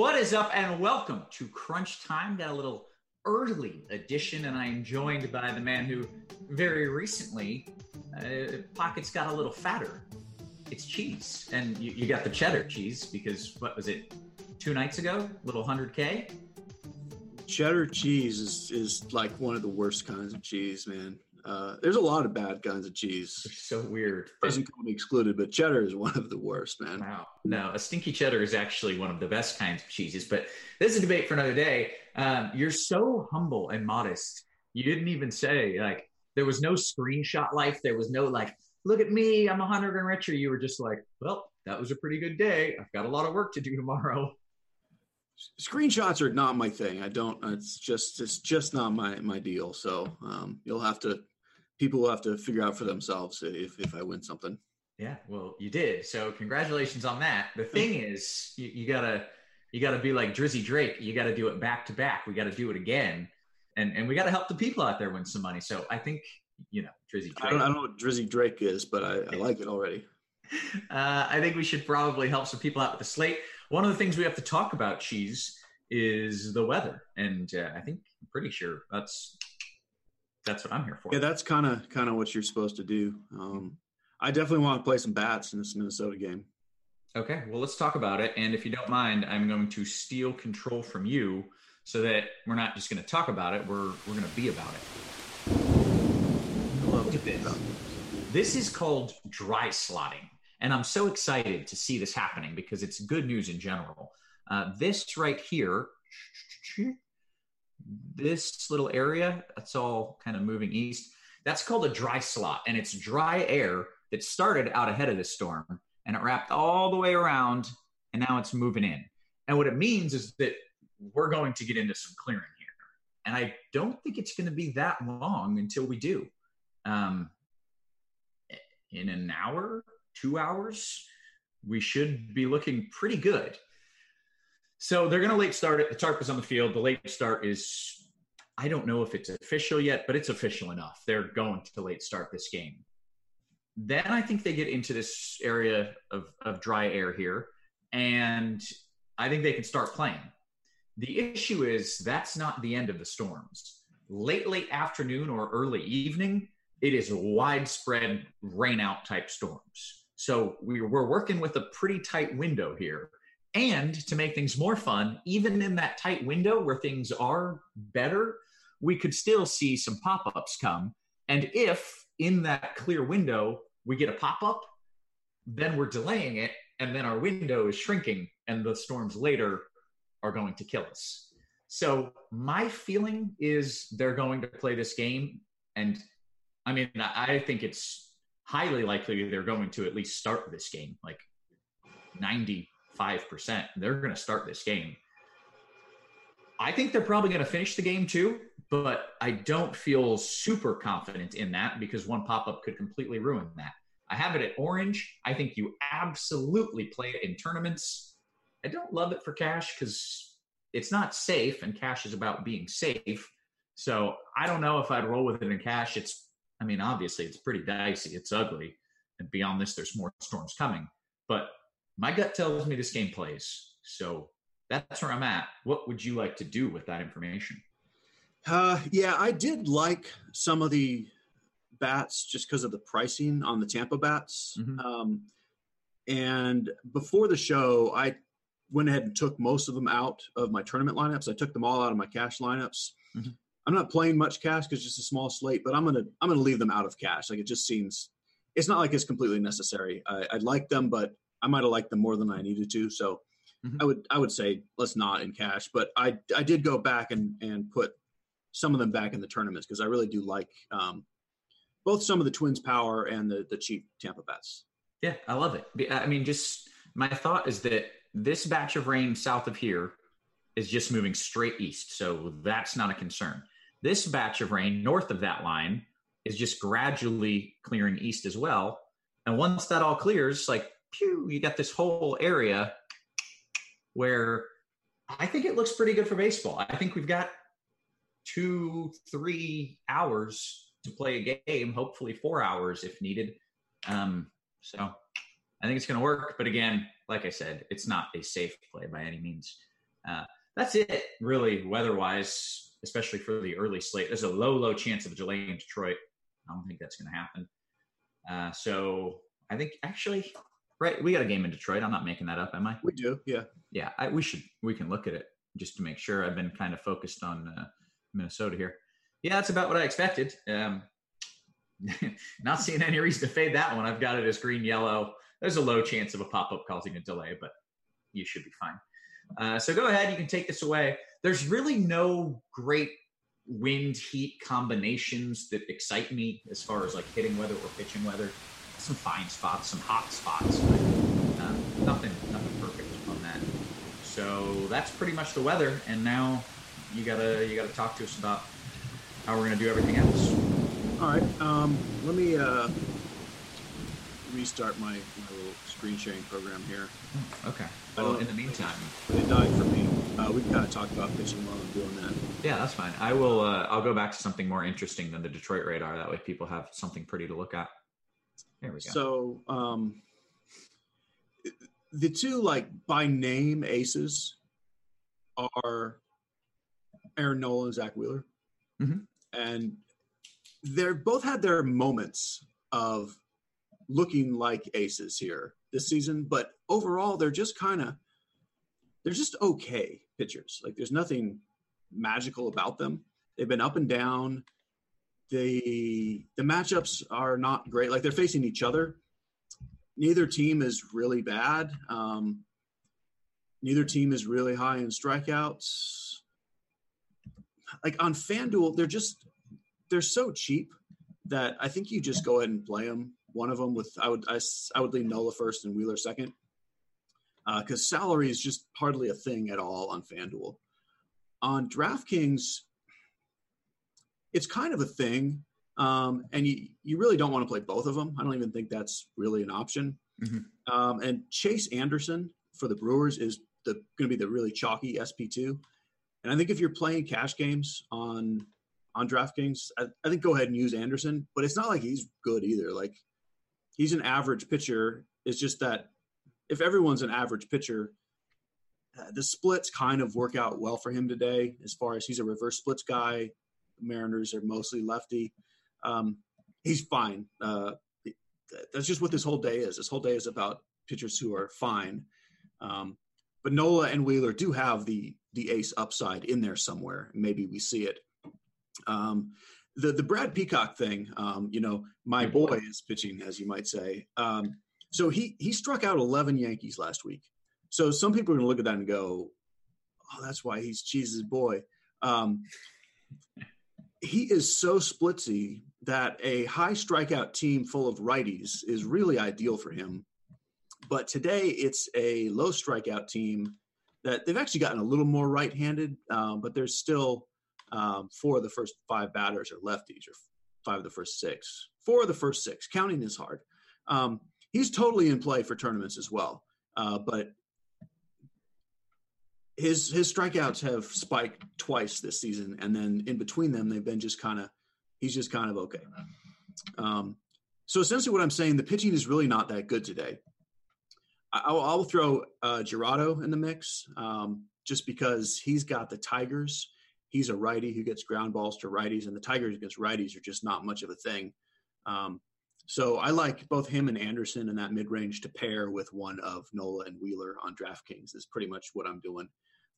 What is up? And welcome to Crunch Time. Got a little early edition, and I am joined by the man who very recently uh, pockets got a little fatter. It's cheese, and you, you got the cheddar cheese because what was it? Two nights ago, little hundred k. cheddar cheese is is like one of the worst kinds of cheese, man. Uh, there's a lot of bad kinds of cheese. So weird. Doesn't come excluded, but cheddar is one of the worst, man. Wow. No, a stinky cheddar is actually one of the best kinds of cheeses, but this is a debate for another day. Um, you're so humble and modest. You didn't even say, like, there was no screenshot life. There was no, like, look at me, I'm a hundred and richer. You were just like, well, that was a pretty good day. I've got a lot of work to do tomorrow. Screenshots are not my thing. I don't. It's just it's just not my my deal. So um, you'll have to people will have to figure out for themselves if if I win something. Yeah, well, you did. So congratulations on that. The thing is, you, you gotta you gotta be like Drizzy Drake. You gotta do it back to back. We gotta do it again, and and we gotta help the people out there win some money. So I think you know Drizzy Drake. I don't, I don't know what Drizzy Drake is, but I, I like it already. Uh, I think we should probably help some people out with the slate. One of the things we have to talk about, cheese, is the weather, and uh, I think I'm pretty sure that's that's what I'm here for. Yeah, that's kind of kind of what you're supposed to do. Um, I definitely want to play some bats in this Minnesota game. Okay, well, let's talk about it. And if you don't mind, I'm going to steal control from you so that we're not just going to talk about it, we're, we're going to be about it. Look at this. This is called dry slotting. And I'm so excited to see this happening because it's good news in general. Uh, this right here, this little area, that's all kind of moving east. That's called a dry slot. And it's dry air that started out ahead of the storm and it wrapped all the way around and now it's moving in. And what it means is that we're going to get into some clearing here. And I don't think it's going to be that long until we do. Um, in an hour, two hours, we should be looking pretty good. So they're going to late start it. The tarp is on the field. The late start is, I don't know if it's official yet, but it's official enough. They're going to late start this game. Then I think they get into this area of, of dry air here, and I think they can start playing. The issue is that's not the end of the storms. Late, late afternoon or early evening, it is widespread rain out type storms. So we, we're working with a pretty tight window here. And to make things more fun, even in that tight window where things are better, we could still see some pop ups come. And if in that clear window we get a pop up, then we're delaying it. And then our window is shrinking, and the storms later are going to kill us. So my feeling is they're going to play this game. And I mean, I think it's highly likely they're going to at least start this game. Like 95%, they're going to start this game. I think they're probably going to finish the game too, but I don't feel super confident in that because one pop up could completely ruin that. I have it at orange. I think you absolutely play it in tournaments. I don't love it for cash because it's not safe, and cash is about being safe. So I don't know if I'd roll with it in cash. It's, I mean, obviously it's pretty dicey. It's ugly, and beyond this, there's more storms coming. But my gut tells me this game plays. So that's where I'm at. What would you like to do with that information? Uh, yeah, I did like some of the bats just because of the pricing on the Tampa bats. Mm-hmm. Um, and before the show, I went ahead and took most of them out of my tournament lineups. I took them all out of my cash lineups. Mm-hmm. I'm not playing much cash because just a small slate, but I'm gonna I'm gonna leave them out of cash. Like it just seems it's not like it's completely necessary. I, I like them, but I might have liked them more than I needed to. So mm-hmm. I would I would say let's not in cash. But I I did go back and and put some of them back in the tournaments because I really do like um, both some of the Twins power and the the cheap Tampa bats. Yeah, I love it. I mean, just my thought is that this batch of rain south of here is just moving straight east, so that's not a concern. This batch of rain north of that line is just gradually clearing east as well. And once that all clears, like, pew, you got this whole area where I think it looks pretty good for baseball. I think we've got two, three hours to play a game, hopefully four hours if needed. Um, so I think it's going to work. But again, like I said, it's not a safe play by any means. Uh, that's it, really, weather wise, especially for the early slate. There's a low, low chance of a delay in Detroit. I don't think that's going to happen. Uh, so I think actually, right, we got a game in Detroit. I'm not making that up, am I? We do, yeah. Yeah, I, we should, we can look at it just to make sure. I've been kind of focused on uh, Minnesota here. Yeah, that's about what I expected. Um, not seeing any reason to fade that one. I've got it as green yellow. There's a low chance of a pop up causing a delay, but you should be fine. Uh, so go ahead. You can take this away. There's really no great wind heat combinations that excite me as far as like hitting weather or pitching weather. Some fine spots, some hot spots, but uh, nothing, nothing perfect on that. So that's pretty much the weather. And now you gotta you gotta talk to us about how we're gonna do everything else. All right. Um, let me uh, restart my, my little screen sharing program here. Hmm, okay. Well, in the meantime, it died for me. Uh, we can kind of talk about pitching while I'm doing that. Yeah, that's fine. I will. Uh, I'll go back to something more interesting than the Detroit radar. That way, people have something pretty to look at. There we go. So, um, the two like by name aces are Aaron Nola and Zack Wheeler, mm-hmm. and they're both had their moments of looking like aces here this season, but overall they're just kind of they're just okay pitchers. Like there's nothing magical about them. They've been up and down. The the matchups are not great. Like they're facing each other. Neither team is really bad. Um, neither team is really high in strikeouts. Like on FanDuel, they're just they're so cheap that I think you just go ahead and play them. One of them with I would I, I would leave Nola first and Wheeler second because uh, salary is just hardly a thing at all on FanDuel. On DraftKings, it's kind of a thing, um, and you you really don't want to play both of them. I don't even think that's really an option. Mm-hmm. Um, and Chase Anderson for the Brewers is the going to be the really chalky SP2. And I think if you're playing cash games on on DraftKings, I, I think go ahead and use Anderson. But it's not like he's good either. Like he's an average pitcher. It's just that if everyone's an average pitcher, uh, the splits kind of work out well for him today. As far as he's a reverse splits guy, Mariners are mostly lefty. Um, he's fine. Uh, that's just what this whole day is. This whole day is about pitchers who are fine. Um, but Nola and Wheeler do have the the ace upside in there somewhere. Maybe we see it. Um, the the Brad Peacock thing, um, you know, my boy is pitching, as you might say. Um, so he he struck out 11 Yankees last week. So some people are going to look at that and go, "Oh, that's why he's Jesus boy." Um, he is so splitsy that a high strikeout team full of righties is really ideal for him. But today it's a low strikeout team that they've actually gotten a little more right-handed, um, but there's still um, four of the first five batters are lefties, or five of the first six. Four of the first six. Counting is hard. Um, he's totally in play for tournaments as well, uh, but his his strikeouts have spiked twice this season, and then in between them, they've been just kind of he's just kind of okay. Um, so essentially, what I'm saying, the pitching is really not that good today. I, will, I'll throw uh, Jurado in the mix um, just because he's got the Tigers. He's a righty who gets ground balls to righties, and the Tigers against righties are just not much of a thing. Um, so I like both him and Anderson in that mid range to pair with one of Nola and Wheeler on DraftKings is pretty much what I'm doing.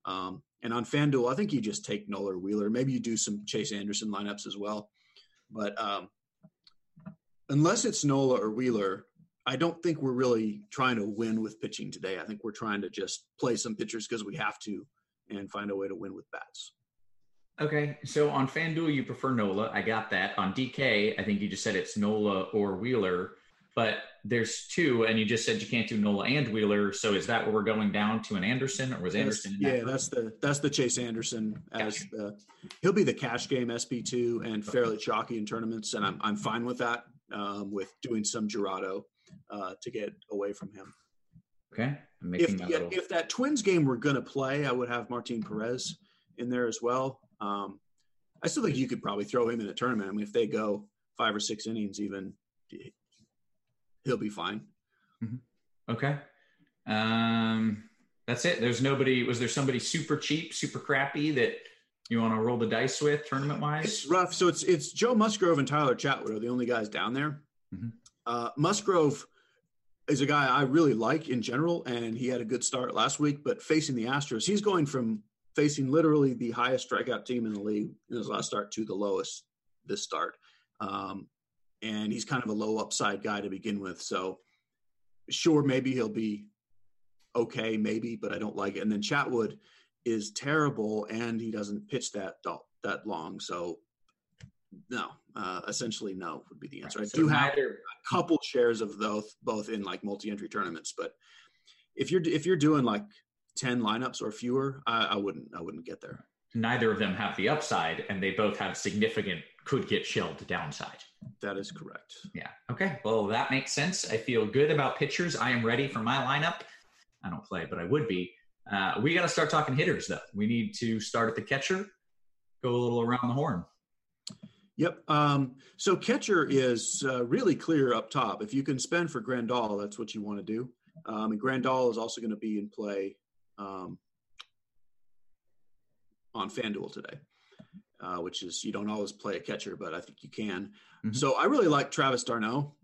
Um, and on FanDuel, I think you just take Nola or Wheeler. Maybe you do some Chase Anderson lineups as well. But um, unless it's Nola or Wheeler, I don't think we're really trying to win with pitching today. I think we're trying to just play some pitchers because we have to and find a way to win with bats. Okay, so on FanDuel you prefer Nola. I got that. On DK, I think you just said it's Nola or Wheeler but there's two, and you just said you can't do Nola and Wheeler. So is that where we're going down to an Anderson, or was Anderson? That's, yeah, that's the that's the Chase Anderson as gotcha. the he'll be the cash game SP two and fairly chalky in tournaments, and I'm I'm fine with that. Um, with doing some Jurado uh, to get away from him. Okay, if, that little... if that Twins game were going to play, I would have Martin Perez in there as well. Um, I still think you could probably throw him in a tournament. I mean, if they go five or six innings, even he'll be fine. Mm-hmm. Okay. Um, that's it. There's nobody. Was there somebody super cheap, super crappy that you want to roll the dice with tournament wise? It's rough. So it's it's Joe Musgrove and Tyler Chatwood are the only guys down there. Mm-hmm. Uh, Musgrove is a guy I really like in general, and he had a good start last week. But facing the Astros, he's going from facing literally the highest strikeout team in the league in his last start to the lowest this start. Um, and he's kind of a low upside guy to begin with. So, sure, maybe he'll be okay, maybe, but I don't like it. And then Chatwood is terrible, and he doesn't pitch that that long. So, no, uh, essentially, no would be the answer. Right, I do have a couple shares of those, both in like multi-entry tournaments, but if you're if you're doing like ten lineups or fewer, I, I wouldn't I wouldn't get there. Neither of them have the upside, and they both have significant could get shelled downside. That is correct. Yeah. Okay. Well, that makes sense. I feel good about pitchers. I am ready for my lineup. I don't play, but I would be. Uh, we got to start talking hitters, though. We need to start at the catcher, go a little around the horn. Yep. Um, so catcher is uh, really clear up top. If you can spend for Grandal, that's what you want to do. Um, and Grandal is also going to be in play um, on FanDuel today uh, which is you don't always play a catcher, but I think you can. Mm-hmm. So I really like Travis d'Arnaud,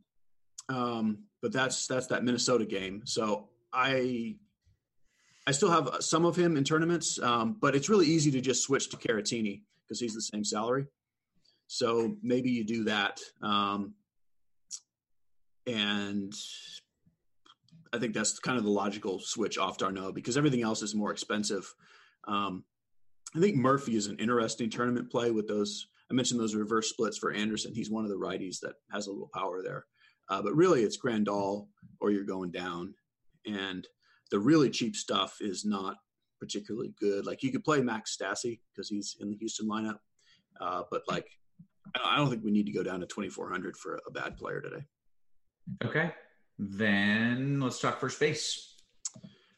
um, but that's that's that Minnesota game. So I I still have some of him in tournaments, um, but it's really easy to just switch to Caratini because he's the same salary. So maybe you do that, um, and I think that's kind of the logical switch off d'Arnaud because everything else is more expensive. Um, I think Murphy is an interesting tournament play with those. I mentioned those reverse splits for Anderson. He's one of the righties that has a little power there. Uh, but really, it's Grandal or you're going down. And the really cheap stuff is not particularly good. Like you could play Max Stassi because he's in the Houston lineup. Uh, but like, I don't think we need to go down to 2,400 for a bad player today. Okay. Then let's talk first base.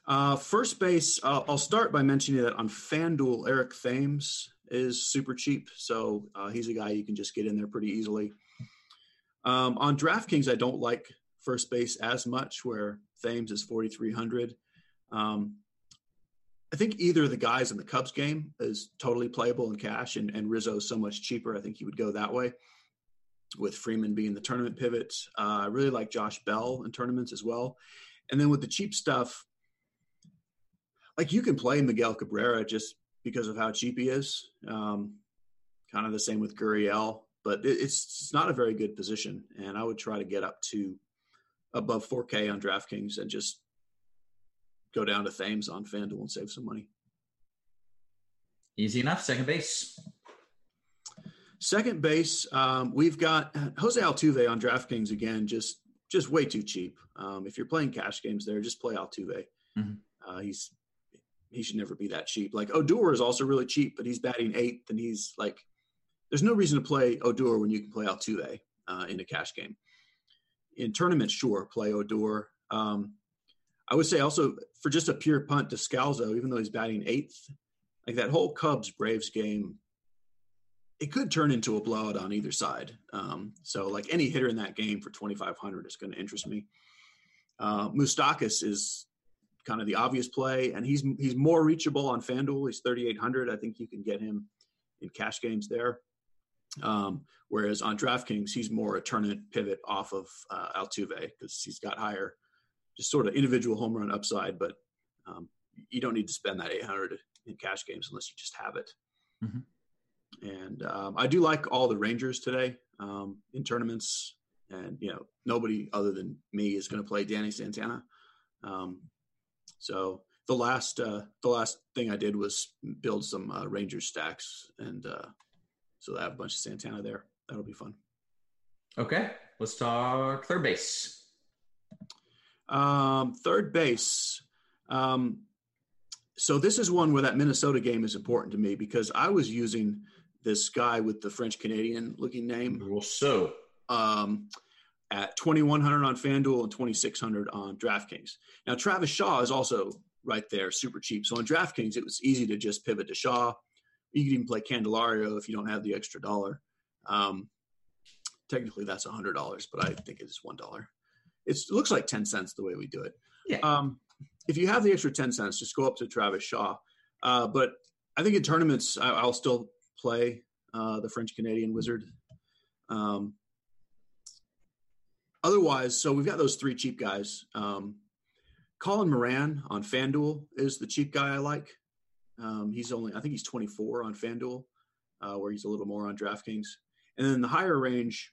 Uh, first base, uh, I'll start by mentioning that on FanDuel, Eric Thames is super cheap. So uh, he's a guy you can just get in there pretty easily. Um, on DraftKings, I don't like first base as much, where Thames is 4,300. Um, I think either of the guys in the Cubs game is totally playable in cash, and, and Rizzo is so much cheaper. I think he would go that way with Freeman being the tournament pivot. Uh, I really like Josh Bell in tournaments as well. And then with the cheap stuff, like you can play Miguel Cabrera just because of how cheap he is. Um, kind of the same with Gurriel, but it, it's, it's not a very good position. And I would try to get up to above 4K on DraftKings and just go down to Thames on FanDuel and save some money. Easy enough. Second base. Second base, um, we've got Jose Altuve on DraftKings again, just just way too cheap. Um, if you're playing cash games there, just play Altuve. Mm-hmm. Uh, he's he should never be that cheap. Like Odor is also really cheap, but he's batting eighth, and he's like, there's no reason to play Odor when you can play Altuve uh, in a cash game. In tournaments, sure, play Odor. Um, I would say also for just a pure punt, Descalso, even though he's batting eighth, like that whole Cubs Braves game it could turn into a blowout on either side. Um, so, like any hitter in that game for 2,500 is going to interest me. Uh, Moustakas is kind of the obvious play, and he's he's more reachable on FanDuel. He's 3,800. I think you can get him in cash games there. Um, whereas on DraftKings, he's more a turn tournament pivot off of uh, Altuve because he's got higher, just sort of individual home run upside. But um, you don't need to spend that 800 in cash games unless you just have it. Mm-hmm. And um, I do like all the Rangers today um, in tournaments. And, you know, nobody other than me is going to play Danny Santana. Um, so the last uh, the last thing I did was build some uh, Rangers stacks. And uh, so I have a bunch of Santana there. That'll be fun. Okay. Let's talk third base. Um, third base. Um, so this is one where that Minnesota game is important to me because I was using – this guy with the French Canadian looking name. Brosseau. Um, at 2100 on FanDuel and 2600 on DraftKings. Now, Travis Shaw is also right there, super cheap. So on DraftKings, it was easy to just pivot to Shaw. You could even play Candelario if you don't have the extra dollar. Um, technically, that's $100, but I think it's $1. It's, it looks like 10 cents the way we do it. Yeah. Um, if you have the extra 10 cents, just go up to Travis Shaw. Uh, but I think in tournaments, I, I'll still play uh, the French Canadian Wizard. Um, otherwise, so we've got those three cheap guys. Um, Colin Moran on FanDuel is the cheap guy I like. Um, he's only, I think he's 24 on FanDuel, uh, where he's a little more on DraftKings. And then the higher range,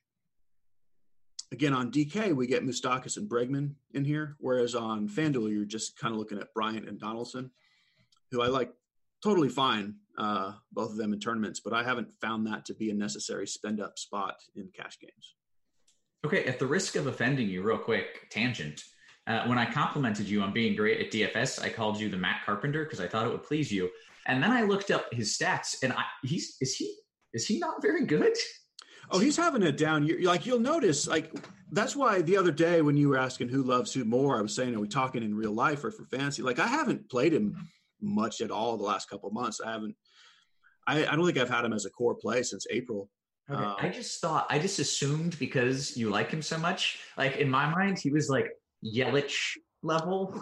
again on DK, we get Moustakas and Bregman in here, whereas on FanDuel, you're just kind of looking at Bryant and Donaldson, who I like totally fine uh, both of them in tournaments, but I haven't found that to be a necessary spend up spot in cash games. Okay, at the risk of offending you, real quick tangent. Uh, when I complimented you on being great at DFS, I called you the Matt Carpenter because I thought it would please you. And then I looked up his stats, and I, he's is he is he not very good? Oh, he's having a down year. Like you'll notice, like that's why the other day when you were asking who loves who more, I was saying, are we talking in real life or for fantasy? Like I haven't played him much at all the last couple months. I haven't I, I don't think I've had him as a core play since April. Okay. Um, I just thought I just assumed because you like him so much. Like in my mind, he was like Yelich level.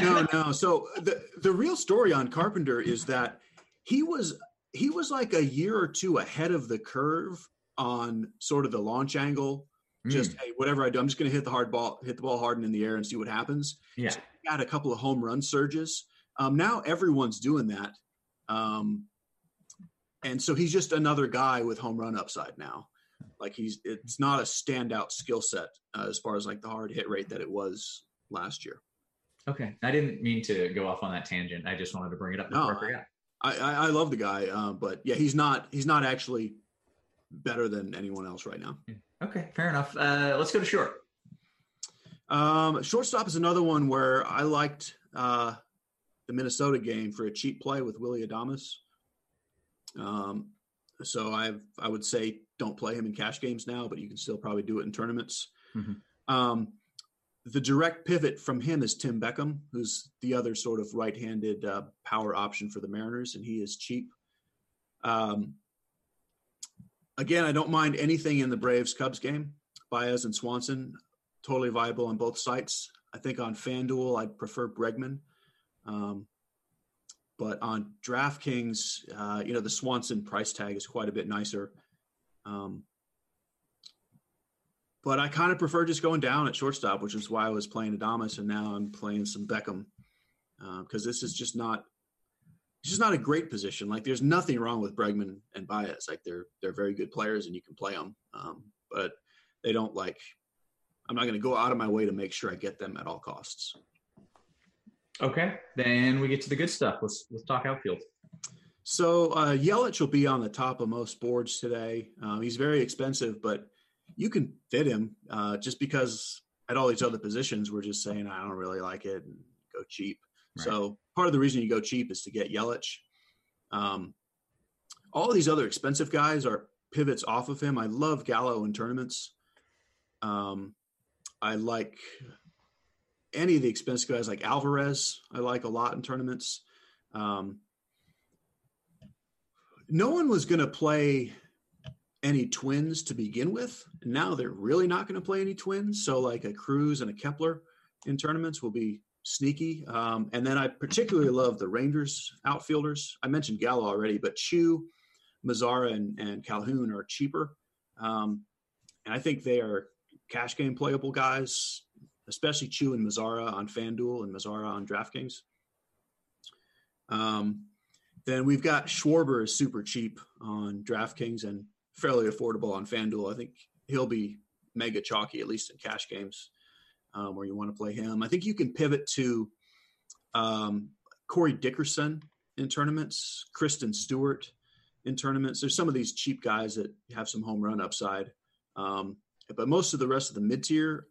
no, no. So the the real story on Carpenter is that he was he was like a year or two ahead of the curve on sort of the launch angle. Mm. Just hey, whatever I do, I'm just going to hit the hard ball, hit the ball hard and in the air, and see what happens. Yeah, so got a couple of home run surges. Um, now everyone's doing that. Um, and so he's just another guy with home run upside now. Like he's it's not a standout skill set uh, as far as like the hard hit rate that it was last year. Okay, I didn't mean to go off on that tangent. I just wanted to bring it up before no, I. I, I, I love the guy, uh, but yeah, he's not he's not actually better than anyone else right now. Okay, fair enough. Uh, let's go to short. Um, shortstop is another one where I liked uh, the Minnesota game for a cheap play with Willie Adames. Um, so I I would say don't play him in cash games now, but you can still probably do it in tournaments. Mm-hmm. Um, the direct pivot from him is Tim Beckham, who's the other sort of right-handed uh, power option for the Mariners, and he is cheap. Um, again, I don't mind anything in the Braves Cubs game. Baez and Swanson, totally viable on both sites. I think on FanDuel, I'd prefer Bregman. Um, but on DraftKings, uh, you know, the Swanson price tag is quite a bit nicer. Um, but I kind of prefer just going down at shortstop, which is why I was playing Adames, and now I'm playing some Beckham because uh, this is just not it's just not a great position. Like there's nothing wrong with Bregman and Baez. Like they're they're very good players and you can play them, um, but they don't like. I'm not going to go out of my way to make sure I get them at all costs. Okay, then we get to the good stuff. Let's let's talk outfield. So uh, Yelich will be on the top of most boards today. Um, he's very expensive, but you can fit him uh, just because at all these other positions we're just saying I don't really like it and go cheap. Right. So part of the reason you go cheap is to get Yelich. Um, all these other expensive guys are pivots off of him. I love Gallo in tournaments. Um, I like any of the expensive guys like Alvarez. I like a lot in tournaments. Um, no one was going to play any twins to begin with. Now they're really not going to play any twins. So like a Cruz and a Kepler in tournaments will be sneaky. Um, and then I particularly love the Rangers outfielders. I mentioned Gallo already, but Choo, Mazara, and, and Calhoun are cheaper. Um, and I think they are cash game playable guys, especially Choo and Mazara on FanDuel and Mazara on DraftKings. Um, then we've got Schwarber is super cheap on DraftKings and fairly affordable on FanDuel. I think he'll be mega chalky, at least in cash games um, where you want to play him. I think you can pivot to um, Corey Dickerson in tournaments, Christin Stewart in tournaments. There's some of these cheap guys that have some home run upside. Um, but most of the rest of the mid tier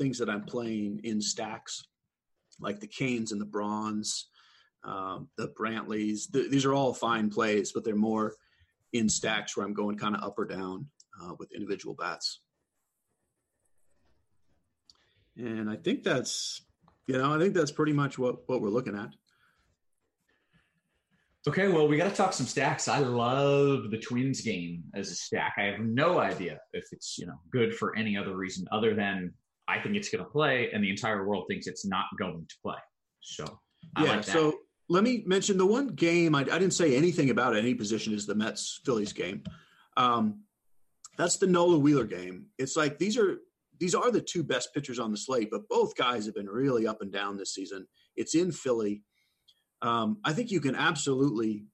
things that I'm playing in stacks, like the Cains and the Brauns, um, the Brantleys, the, these are all fine plays, but they're more in stacks where I'm going kind of up or down uh, with individual bats. And I think that's, you know, I think that's pretty much what, what we're looking at. Okay, well, we got to talk some stacks. I love the Twins game as a stack. I have no idea if it's you know good for any other reason other than I think it's going to play, and the entire world thinks it's not going to play. So I yeah. Like so let me mention the one game I, I, didn't say anything about any position is the Mets Phillies game. Um, that's the Nola Wheeler game. It's like these are these are the two best pitchers on the slate, but both guys have been really up and down this season. It's in Philly. Um, I think you can absolutely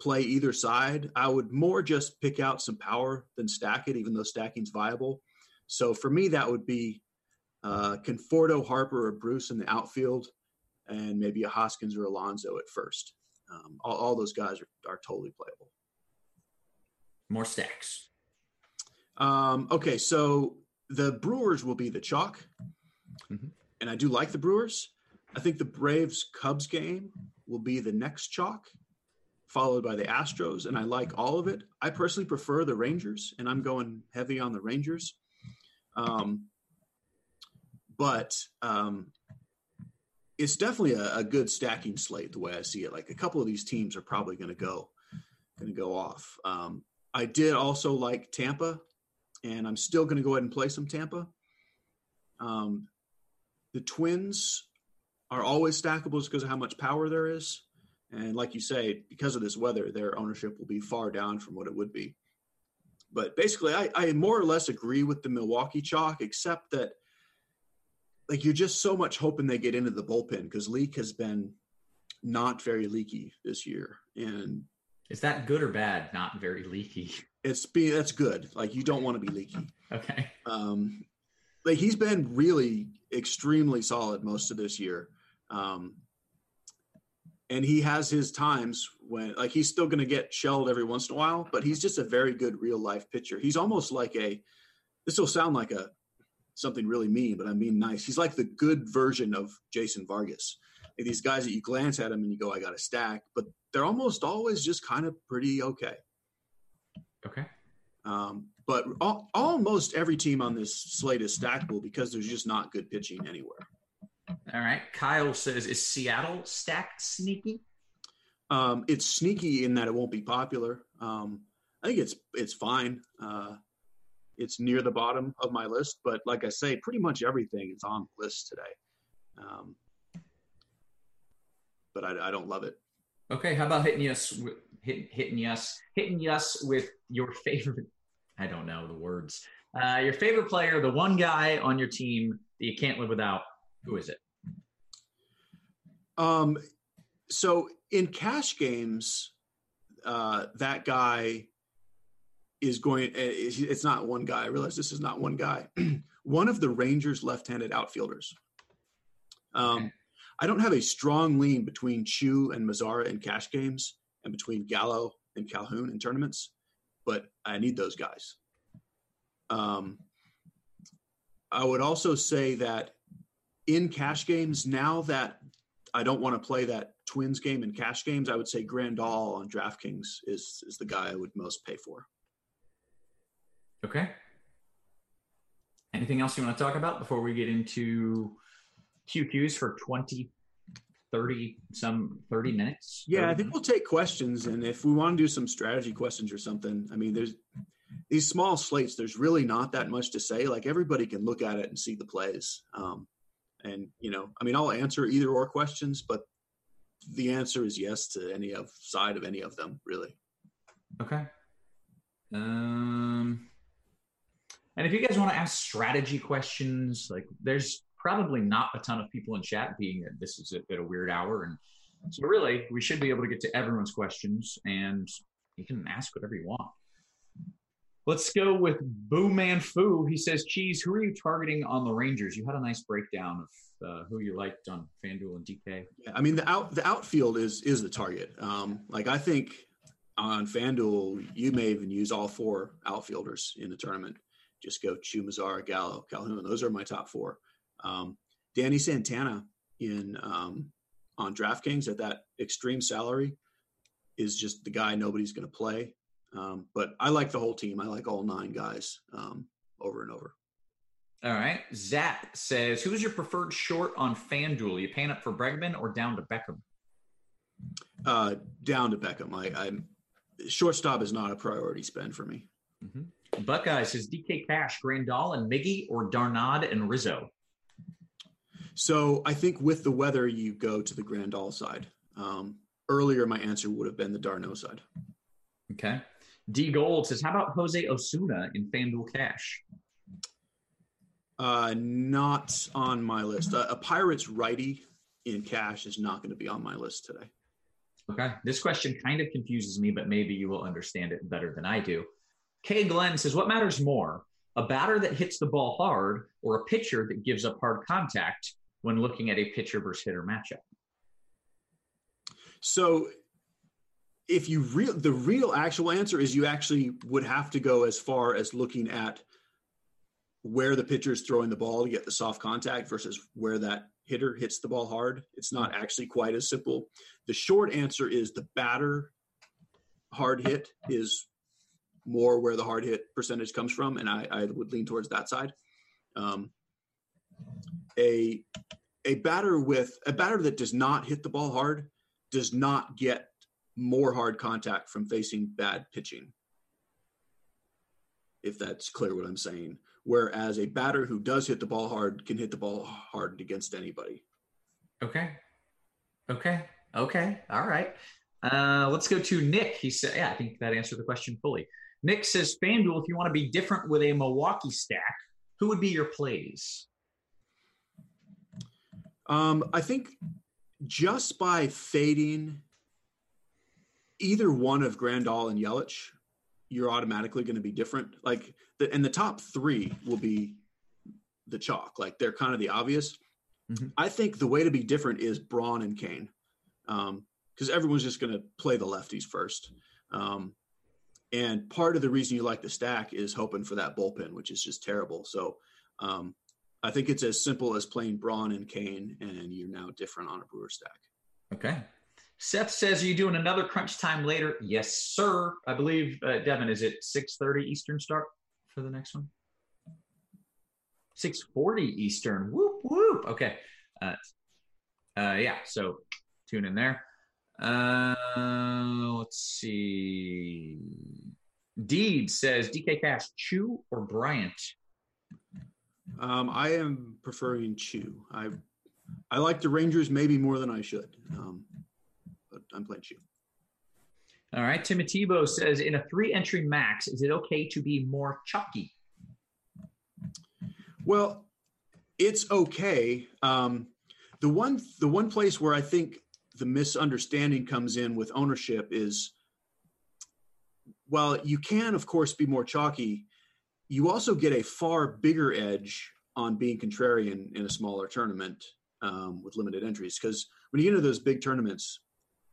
play either side. I would more just pick out some power than stack it, even though stacking's viable. So for me, that would be uh, Conforto, Harper, or Bruce in the outfield, and maybe a Hoskins or Alonso at first. Um, all, all, those guys are, are totally playable. More stacks. Um, okay, so the Brewers will be the chalk, mm-hmm. and I do like the Brewers. I think the Braves Cubs game will be the next chalk, followed by the Astros, and I like all of it. I personally prefer the Rangers, and I'm going heavy on the Rangers. Um, but um, it's definitely a, a, good stacking slate the way I see it. Like a couple of these teams are probably going to go going to go off. Um, I did also like Tampa and I'm still going to go ahead and play some Tampa. Um, the Twins are always stackable because of how much power there is. And like you say, because of this weather, their ownership will be far down from what it would be. But basically, I, I more or less agree with the Milwaukee chalk, except that like you're just so much hoping they get into the bullpen because Leake has been not very leaky this year. And is that good or bad? Not very leaky. It's be that's good. Like you don't want to be leaky. Okay. Um, like he's been really extremely solid most of this year. Um, and he has his times when like he's still going to get shelled every once in a while, but he's just a very good real life pitcher. He's almost like a. This will sound like a something really mean, but I mean nice. He's like the good version of Jason Vargas. Like these guys that you glance at him and you go, "I got a stack," but they're almost always just kind of pretty okay. Okay. Um, but all, almost every team on this slate is stackable because there's just not good pitching anywhere. All right. Kyle says, is Seattle stack sneaky? Um, it's sneaky in that it won't be popular. Um, I think it's it's fine. Uh, it's near the bottom of my list, but like I say, pretty much everything is on the list today. Um, but I, I, don't love it. Okay, how about hitting us with hit, hitting us hitting us with your favorite? I don't know the words. Uh, your favorite player, the one guy on your team that you can't live without. Who is it? Um, so in cash games, uh, that guy is going. Eh, it's not one guy. I realize this is not one guy. one of the Rangers' left-handed outfielders. Um, I don't have a strong lean between Choo and Mazara in cash games, and between Gallo and Calhoun in tournaments, but I need those guys. Um, I would also say that in cash games, now that I don't want to play that Twins game in cash games, I would say Grandal on DraftKings is is the guy I would most pay for. Okay. Anything else you want to talk about before we get into QQs for 20, 30, some 30 minutes? Yeah, 30 I think we'll take questions. And if we want to do some strategy questions or something, I mean, there's these small slates, there's really not that much to say. Like everybody can look at it and see the plays. Um, and, you know, I mean, I'll answer either or questions, but the answer is yes to any of side of any of them, really. Okay. Um, and if you guys want to ask strategy questions, like there's probably not a ton of people in chat, being that this is at a weird hour, and so really we should be able to get to everyone's questions, and you can ask whatever you want. Let's go with Boo Man Fu. He says, "Cheese, who are you targeting on the Rangers? You had a nice breakdown of uh, who you liked on FanDuel and DK." Yeah, I mean the out the outfield is is the target. Um, like I think on FanDuel, you may even use all four outfielders in the tournament just go Choo Mazara, Gallo, Calhoun. Those are my top four. Um, Danny Santana in um, on DraftKings at that extreme salary is just the guy nobody's going to play. Um, but I like the whole team. I like all nine guys um, over and over. All right. Zach says, "Who's your preferred short on FanDuel? You paying up for Bregman or down to Beckham?" Uh, down to Beckham. I, I'm shortstop is not a priority spend for me. Mm-hmm. Buckeye says DK Cash, Grandal and Miggy, or D'Arnaud and Rizzo. So I think with the weather, you go to the Grandal side. Um, earlier, my answer would have been the d'Arnaud side. Okay. D Gold says, how about Jose Osuna in FanDuel Cash? Uh, not on my list. Uh, a Pirates righty in cash is not going to be on my list today. Okay. This question kind of confuses me, but maybe you will understand it better than I do. Kay Glenn says, What matters more, a batter that hits the ball hard or a pitcher that gives up hard contact when looking at a pitcher versus hitter matchup? So, if you real the real actual answer is you actually would have to go as far as looking at where the pitcher is throwing the ball to get the soft contact versus where that hitter hits the ball hard. It's not actually quite as simple. The short answer is the batter hard hit is more where the hard hit percentage comes from, and I, I would lean towards that side. Um, a a batter with a batter that does not hit the ball hard does not get more hard contact from facing bad pitching. If that's clear what I'm saying. Whereas a batter who does hit the ball hard can hit the ball hard against anybody. Okay. Okay. Okay. All right. Uh, let's go to Nick. He said, yeah, I think that answered the question fully. Nick says, FanDuel, if you want to be different with a Milwaukee stack, who would be your plays? Um, I think just by fading either one of Grandal and Yelich, you're automatically going to be different. Like, the, and the top three will be the chalk. Like, they're kind of the obvious. Mm-hmm. I think the way to be different is Braun and Cain, because um, everyone's just going to play the lefties first. Um, and part of the reason you like the stack is hoping for that bullpen, which is just terrible. So um, I think it's as simple as playing Braun and Cain, and you're now different on a Brewer stack. Okay. Seth says, "Are you doing another crunch time later?" Yes, sir. I believe uh, Devin is it six thirty Eastern start for the next one. Six forty Eastern. Whoop whoop. Okay. Uh, uh, yeah. So tune in there. Uh, let's see. Deed says DK Cash, Choo or Bryant? Um, I am preferring Choo. I I like the Rangers maybe more than I should. Um, but I'm playing Choo. All right. Timotebo says in a three entry max, is it okay to be more chalky? Well, it's okay. Um, the one the one place where I think the misunderstanding comes in with ownership is while you can of course be more chalky, you also get a far bigger edge on being contrarian in a smaller tournament um, with limited entries. Because when you get into those big tournaments,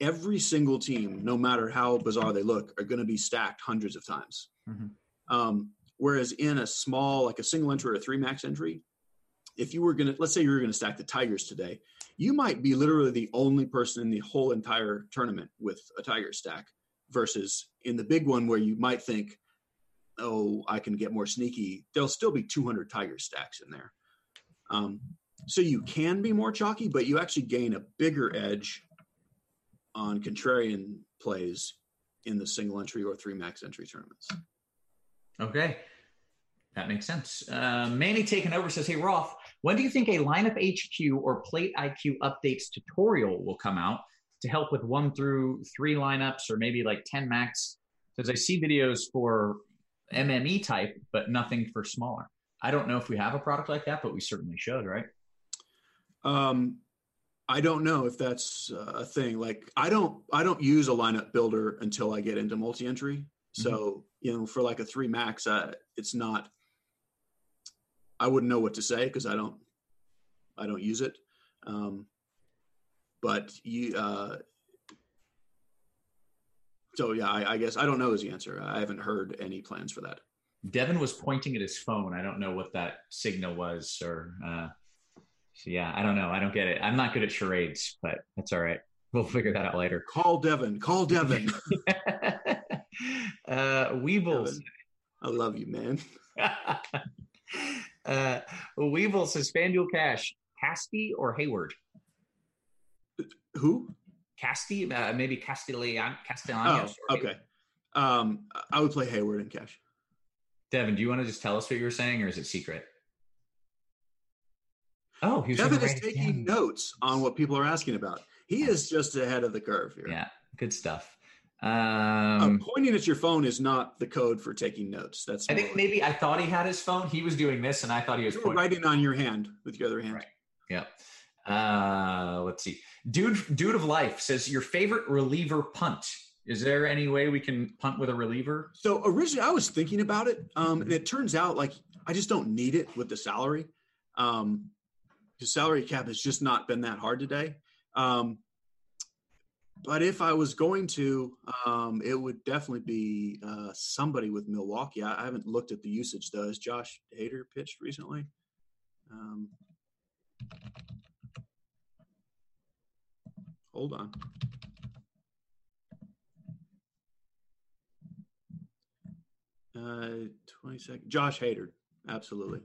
every single team, no matter how bizarre they look, are going to be stacked hundreds of times. Mm-hmm. Um, whereas in a small, like a single entry or a three max entry, if you were going to, let's say you were going to stack the Tigers today, you might be literally the only person in the whole entire tournament with a Tiger stack versus in the big one where you might think, oh, I can get more sneaky. There'll still be 200 Tiger stacks in there. Um, so you can be more chalky, but you actually gain a bigger edge on contrarian plays in the single entry or three max entry tournaments. Okay. That makes sense. Uh, Manny taking over says, Hey, Roth, when do you think a lineup HQ or plate IQ updates tutorial will come out to help with one through three lineups or maybe like 10 max? Because I see videos for MME type, but nothing for smaller. I don't know if we have a product like that, but we certainly should, right? Um, I don't know if that's a thing. Like I don't, I don't use a lineup builder until I get into multi-entry. Mm-hmm. So mm-hmm. you know, for like a three max, uh, it's not. I wouldn't know what to say because I don't, I don't use it. Um, but you, uh, so yeah, I, I guess I don't know is the answer. I haven't heard any plans for that. Devin was pointing at his phone. I don't know what that signal was, or uh, so yeah, I don't know. I don't get it. I'm not good at charades, but that's all right. We'll figure that out later. Call Devin. Call Devin. uh, Weebles. I love you, man. uh, Weevil says FanDuel Cash, Casty or Hayward? Who? Casty, uh, maybe Castellan, Castellanos. Oh, okay. Um, I would play Hayward in cash. Devin, do you want to just tell us what you were saying, or is it secret? Oh, he's Devin is taking notes on what people are asking about. He is just ahead of the curve here. Yeah, good stuff. Um, uh, pointing at your phone is not the code for taking notes. That's I think maybe I thought he had his phone. He was doing this, and I thought he was writing on your hand with your other hand. Right. Yeah. Uh, let's see. Dude, dude of life says your favorite reliever punt. Is there any way we can punt with a reliever? So originally, I was thinking about it, um, and it turns out like I just don't need it with the salary. Um, the salary cap has just not been that hard today. Um, but if I was going to, um, it would definitely be uh, somebody with Milwaukee. I, I, haven't looked at the usage though. Has Josh Hader pitched recently? Um, hold on. Uh, 20 seconds. Josh Hader. Absolutely.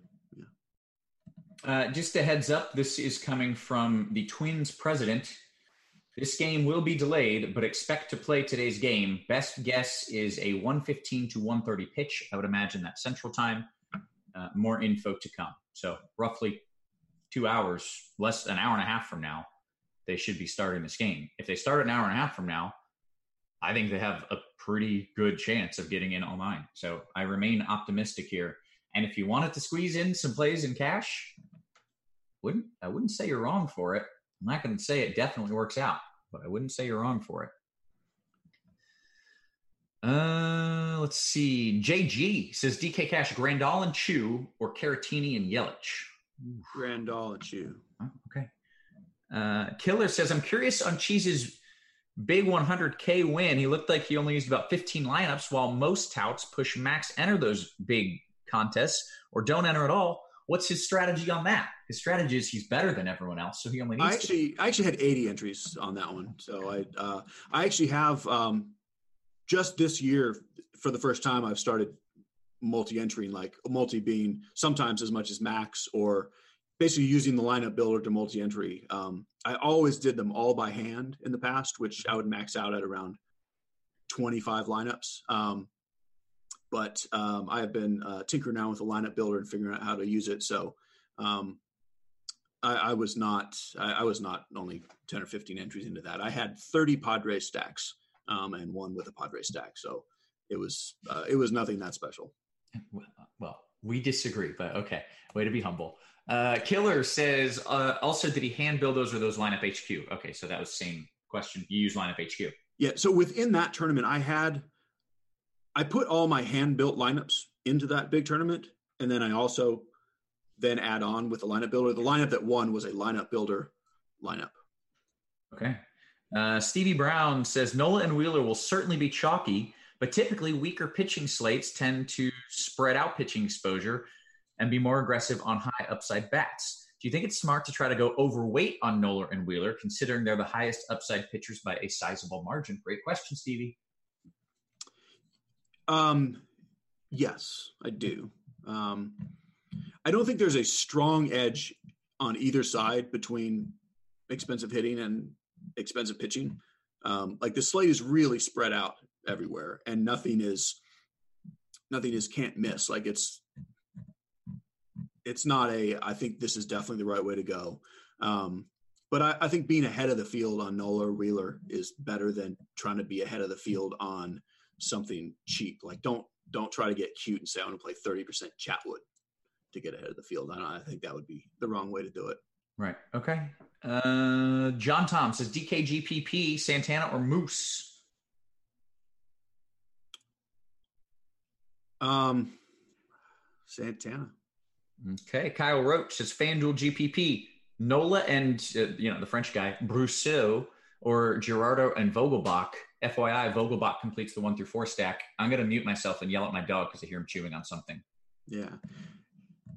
Uh, just a heads up this is coming from the Twins president. This game will be delayed, but expect to play today's game. Best guess is a 115 to 130 pitch. I would imagine that central time. Uh, more info to come. So, roughly two hours, less an hour and a half from now, they should be starting this game. If they start an hour and a half from now, I think they have a pretty good chance of getting in online. So, I remain optimistic here. And if you wanted to squeeze in some plays in cash, wouldn't I wouldn't say you're wrong for it. I'm not going to say it definitely works out, but I wouldn't say you're wrong for it. Uh, let's see. JG says DK Cash, Grandal and Choo, or Caratini and Yelich. Grandal and Choo. Oh, okay. Uh, Killer says, I'm curious on Cheese's big 100K win. He looked like he only used about 15 lineups, while most touts push max enter those big contests or don't enter at all. what's his strategy on that? His strategy is he's better than everyone else, so he only needs. I actually, to. I actually had 80 entries on that one, so I, uh, I actually have um, just this year for the first time I've started multi-entering, like multi being sometimes as much as max or basically using the lineup builder to multi-entry. Um, I always did them all by hand in the past, which I would max out at around 25 lineups. Um, but um, I have been uh, tinkering around with the lineup builder and figuring out how to use it. So um, I, I, was not I, I, was not only 10 or 15 entries into that. I had 30 Padre stacks um, and one with a Padre stack. So it was uh, it was nothing that special. Well, we disagree, but okay. Way to be humble. Uh, Killer says uh, also, did he hand build those or those lineup HQ? Okay, so that was same question. You use lineup HQ. Yeah. So within that tournament, I had I put all my hand built lineups into that big tournament, and then I also then add on with the lineup builder. The lineup that won was a lineup builder lineup. Okay. Uh, Stevie Brown says Nola and Wheeler will certainly be chalky, but typically weaker pitching slates tend to spread out pitching exposure and be more aggressive on high upside bats. Do you think it's smart to try to go overweight on Nola and Wheeler, considering they're the highest upside pitchers by a sizable margin? Great question, Stevie. Um, yes, I do. Um, I don't think there's a strong edge on either side between expensive hitting and expensive pitching. Um, like the slate is really spread out everywhere, and nothing is nothing is can't miss. Like it's it's not a. I think this is definitely the right way to go. Um, but I, I, think being ahead of the field on Nola or Wheeler is better than trying to be ahead of the field on something cheap. Like don't don't try to get cute and say I want to play thirty percent Chatwood to get ahead of the field. I, I think that would be the wrong way to do it. Right. Okay. Uh, John Tom says DKGPP, Santana or Moose. Um, Santana. Okay. Kyle Roach says FanDuel GPP, Nola and uh, you know the French guy Brosseau or Jurado and Vogelbach. FYI, Vogelbach completes the one through four stack. I'm going to mute myself and yell at my dog because I hear him chewing on something. Yeah.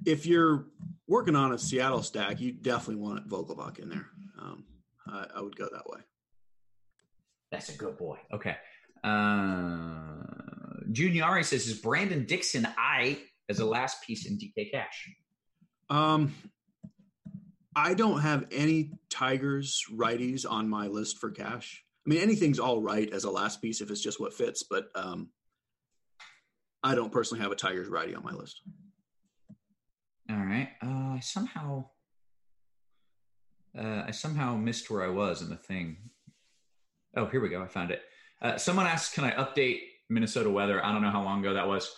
If you're working on a Seattle stack, you definitely want Vogelbach in there. Um, I, I, would go that way. That's a good boy. Okay. Uh, Juniari says, is Brandon Dixon I as a last piece in DK Cash? Um, I don't have any Tigers righties on my list for cash. I mean, anything's all right as a last piece if it's just what fits, but um, I don't personally have a Tigers righty on my list. All right. Uh, somehow, uh, I somehow missed where I was in the thing. Oh, here we go. I found it. Uh, someone asked, "Can I update Minnesota weather?" I don't know how long ago that was.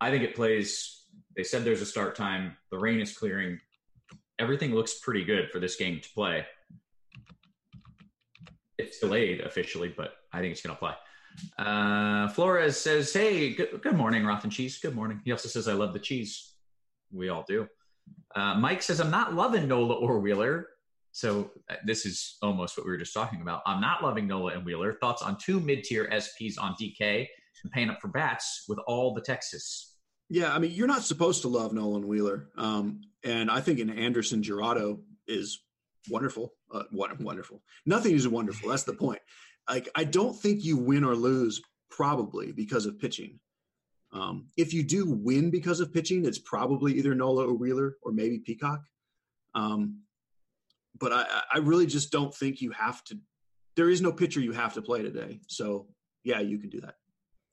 I think it plays. They said there's a start time. The rain is clearing. Everything looks pretty good for this game to play it's delayed officially, but I think it's going to apply. Uh, Flores says, "Hey, good, good, morning, Roth and Cheese. Good morning." He also says, "I love the cheese." We all do. Uh, Mike says, "I'm not loving Nola or Wheeler." So uh, this is almost what we were just talking about. I'm not loving Nola and Wheeler. Thoughts on two mid-tier SPs on DK and paying up for bats with all the Texas. Yeah, I mean, you're not supposed to love Nolan Wheeler, um, and I think an Anderson Jurado is wonderful, uh, wonderful. Nothing is wonderful. That's the point. Like I don't think you win or lose probably because of pitching. Um, if you do win because of pitching, it's probably either Nola or Wheeler or maybe Peacock. Um, but I, I really just don't think you have to. There is no pitcher you have to play today. So yeah, you can do that.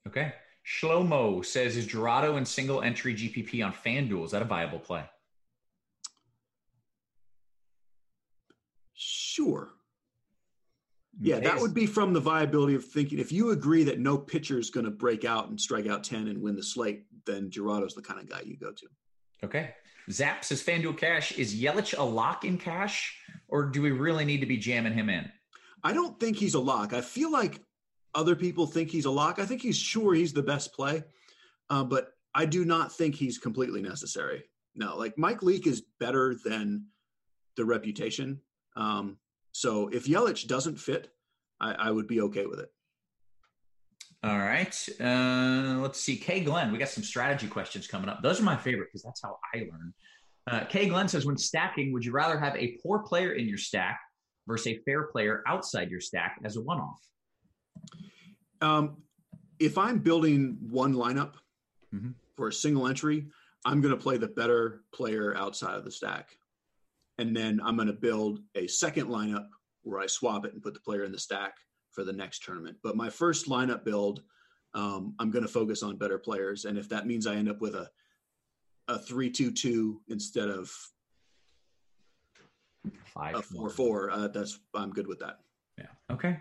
Okay. Shlomo says, is Jurado in single entry GPP on FanDuel? Is that a viable play? Sure. Yeah, that would be from the viability of thinking. If you agree that no pitcher is going to break out and strike out 10 and win the slate, then Jurado's the kind of guy you go to. Okay. Zap says FanDuel Cash. Is Yelich a lock in cash, or do we really need to be jamming him in? I don't think he's a lock. I feel like other people think he's a lock. I think he's sure he's the best play, uh, but I do not think he's completely necessary. No, like Mike Leake is better than the reputation um, so if Yelich doesn't fit, I, I, would be okay with it. All right. Uh, let's see. Kay Glenn, we got some strategy questions coming up. Those are my favorite because that's how I learn. Uh, Kay Glenn says, when stacking, would you rather have a poor player in your stack versus a fair player outside your stack as a one-off? Um, if I'm building one lineup mm-hmm. for a single entry, I'm going to play the better player outside of the stack. And then I'm going to build a second lineup where I swap it and put the player in the stack for the next tournament. But my first lineup build, um, I'm going to focus on better players. And if that means I end up with a, a three, two, two instead of five, a four, four, uh, that's, I'm good with that. Yeah. Okay.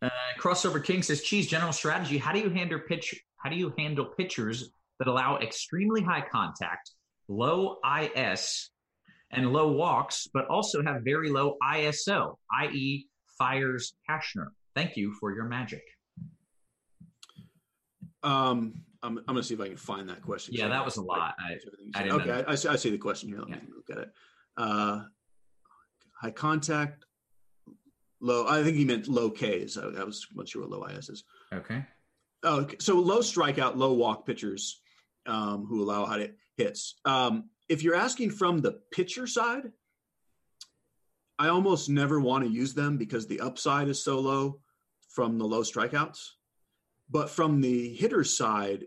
Uh, Crossover King says, "Cheese general strategy. How do you handle pitch? How do you handle pitchers that allow extremely high contact, low IS, and low walks, but also have very low ISO, i.e., fires Cashner? Thank you for your magic." Um, I'm, I'm going to see if I can find that question. Yeah, that was a lot. I, I okay, I, I, see the question here. Let yeah. me look at it. Uh, high contact, low. I think he meant low Ks. I, I was not sure what low IS is. Okay. Oh, okay. so low strikeout, low walk pitchers um, who allow high hits. Um, if you're asking from the pitcher side, I almost never want to use them because the upside is so low from the low strikeouts. But from the hitter side,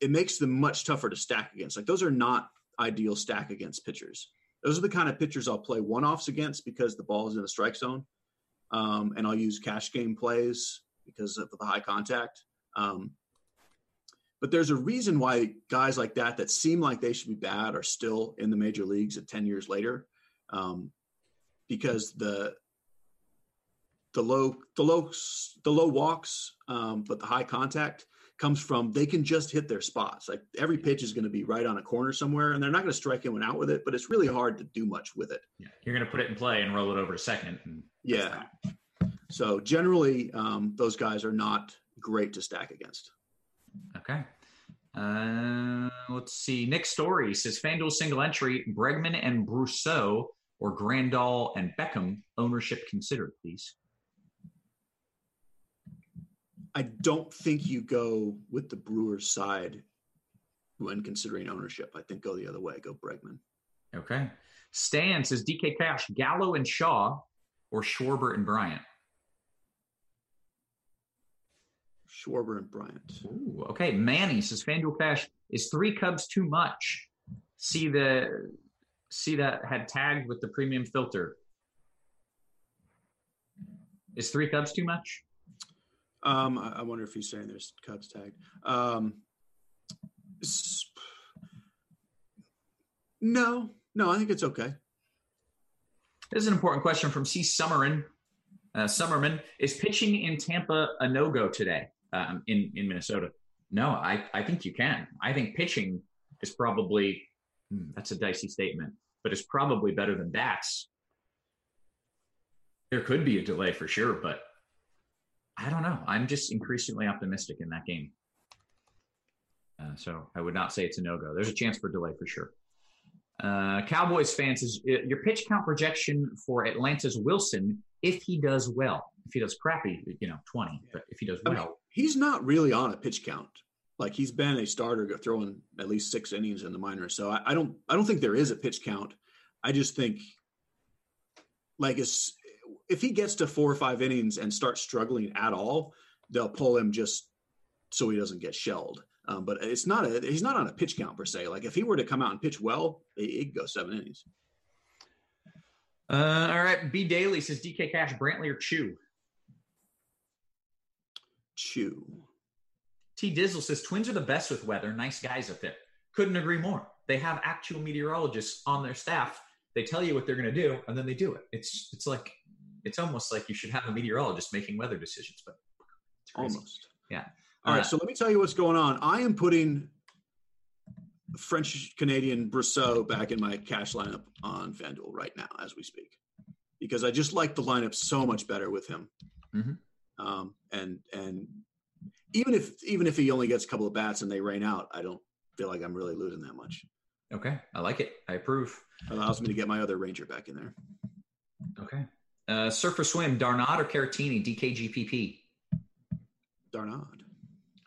it makes them much tougher to stack against. Like those are not ideal stack against pitchers. Those are the kind of pitchers I'll play one offs against because the ball is in the strike zone um, and I'll use cash game plays because of the high contact. Um, but there's a reason why guys like that that seem like they should be bad are still in the major leagues at 10 years later um, because the the low the low the low walks um, but the high contact comes from they can just hit their spots. Like every pitch is going to be right on a corner somewhere, and they're not going to strike anyone out with it. But it's really hard to do much with it. Yeah. You're going to put it in play and roll it over to second. yeah. So generally, um, those guys are not great to stack against. Okay. Uh, let's see. Nick Story says FanDuel single entry Bregman and Brosseau or Grandal and Beckham ownership considered, please. I don't think you go with the Brewers side when considering ownership. I think go the other way. Go Bregman. Okay. Stan says DK Cash, Gallo and Shaw, or Schwarber and Bryant. Schwarber and Bryant. Ooh, okay. Manny says FanDuel Cash is three Cubs too much. See the see that had tagged with the premium filter. Is three Cubs too much? Um, I, I, wonder if he's saying there's Cubs tagged. Um, no, no, I think it's okay. This is an important question from C. Summerman. Uh, Summerman is pitching in Tampa a no go today um, in in Minnesota. No, I I think you can. I think pitching is probably hmm, that's a dicey statement, but it's probably better than bats. There could be a delay for sure, but I don't know. I'm just increasingly optimistic in that game. Uh, so I would not say it's a no go. There's a chance for delay for sure. Uh, Cowboys fans, is uh, your pitch count projection for Atlanta's Wilson if he does well? If he does crappy, you know, 20. But if he does well, he's not really on a pitch count. Like he's been a starter throwing at least six innings in the minors. So I, I don't, I don't think there is a pitch count. I just think, like, if he gets to four or five innings and starts struggling at all, they'll pull him just so he doesn't get shelled. Um, but it's not a he's not on a pitch count per se. Like if he were to come out and pitch well, he could go seven innings. Uh, all right. B Daly says DK Cash, Brantley or Choo. Choo. T Dizzle says Twins are the best with weather. Nice guys up there. Couldn't agree more. They have actual meteorologists on their staff. They tell you what they're going to do, and then they do it. It's it's like it's almost like you should have a meteorologist making weather decisions, but almost. Yeah. All uh, right. So let me tell you what's going on. I am putting French Canadian Brosseau back in my cash lineup on FanDuel right now as we speak, because I just like the lineup so much better with him. Mm-hmm. Um, and and even if even if he only gets a couple of bats and they rain out, I don't feel like I'm really losing that much. Okay, I like it. I approve. Allows me to get my other Ranger back in there. Okay. Uh, Surfer Swim, D'Arnaud or Caratini, DKGPP? D'Arnaud.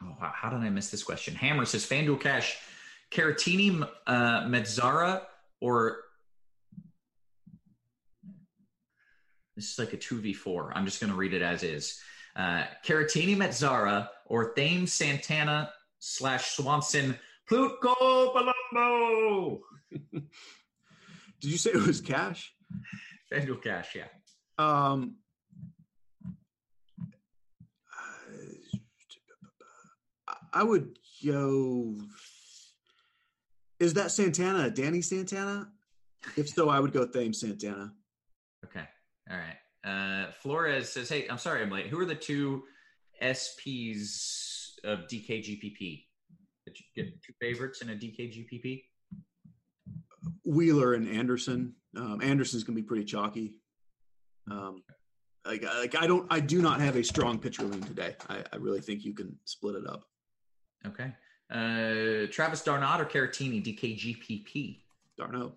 Oh, how did I miss this question? Hammer says FanDuel Cash, Caratini, uh, Mazara, or this is like a 2v4. I'm just going to read it as is. Uh, Caratini Mazara or Thames Santana slash Swanson Plutko Palumbo. Did you say it was cash? FanDuel cash, yeah. Um, I would go. Is that Santana? Danny Santana? If so, I would go Thames Santana. Okay. All right. Uh, Flores says, "Hey, I'm sorry, I'm late. Who are the two SPs of DKGPP? Did you get two favorites in a DKGPP?" Wheeler and Anderson. Um, Anderson's going to be pretty chalky. Um, like, like I don't, I do not have a strong pitcher lean today. I, I really think you can split it up. Okay. Uh, Travis d'Arnaud or Caratini, DKGPP? Darnot.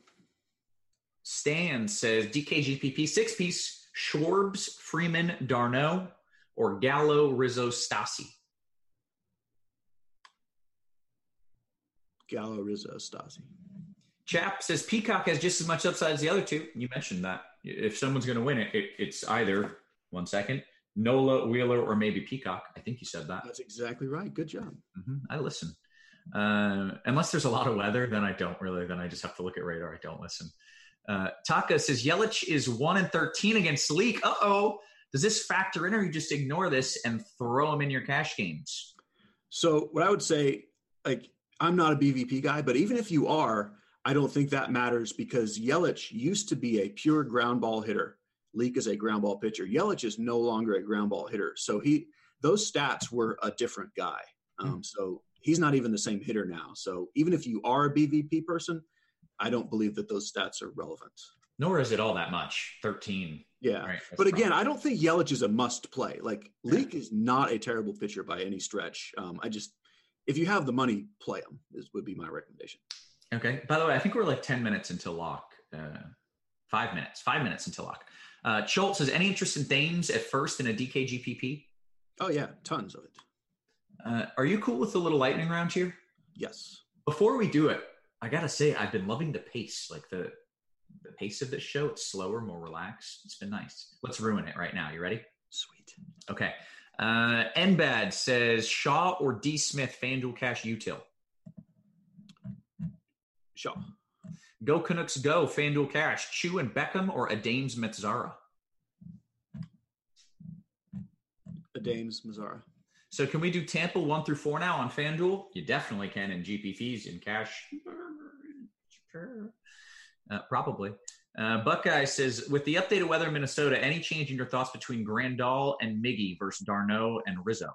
Stan says DKGPP six piece Schwarbs, Freeman, d'Arnaud, or Gallo, Rizzo, Stassi? Gallo, Rizzo, Stassi. Chap says Peacock has just as much upside as the other two. You mentioned that. If someone's going to win it, it, it's either one second Nola, Wheeler, or maybe Peacock. I think you said that. That's exactly right. Good job. Mm-hmm. I listen. Uh, unless there's a lot of weather, then I don't really. Then I just have to look at radar. I don't listen. Uh, Taka says Yelich is one and thirteen against Leake. Uh oh. Does this factor in, or you just ignore this and throw him in your cash games? So what I would say, like, I'm not a BVP guy, but even if you are, I don't think that matters because Yelich used to be a pure ground ball hitter. Leake is a ground ball pitcher. Yelich is no longer a ground ball hitter. So he those stats were a different guy. Um, mm. So he's not even the same hitter now. So even if you are a BVP person, I don't believe that those stats are relevant. Nor is it all that much. Thirteen. Yeah, right, but again, I don't think Yelich is a must play. Like Leake is not a terrible pitcher by any stretch. Um, I just if you have the money, play him. This would be my recommendation. Okay. By the way, I think we're like ten minutes until lock. Uh, five minutes. Five minutes until lock. Uh, Schultz says, any interest in Thames at first in a DKGPP? Oh, yeah, tons of it. Uh, are you cool with the little lightning round here? Yes. Before we do it, I gotta say I've been loving the pace, like the the pace of this show. It's slower, more relaxed. It's been nice. Let's ruin it right now. You ready? Sweet. Okay. Uh, Nbad says Shaw or D Smith FanDuel Cash Util. Shaw. Go Canucks go, FanDuel Cash, Choo and Beckham or Adams Mazara? Adams Mazara. So can we do Tampa one through four now on FanDuel? You definitely can in GPPs in cash. Uh, probably. Uh, Buckeye says, with the updated weather in Minnesota, any change in your thoughts between Grandal and Miggy versus d'Arnaud and Rizzo?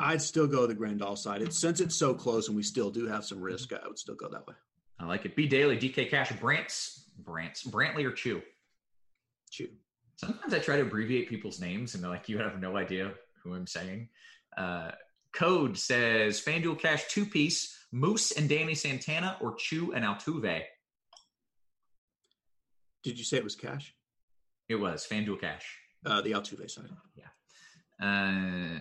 I'd still go the Grandal side. It's since it's so close and we still do have some risk. I would still go that way. I like it. B Daily, DK Cash, Brants, Brants, Brantley or Choo? Choo. Sometimes I try to abbreviate people's names and they're like, you have no idea who I'm saying. Uh, Code says FanDuel Cash two piece, Moose and Danny Santana or Choo and Altuve. Did you say it was cash? It was FanDuel Cash. Uh, the Altuve side. Yeah. Uh,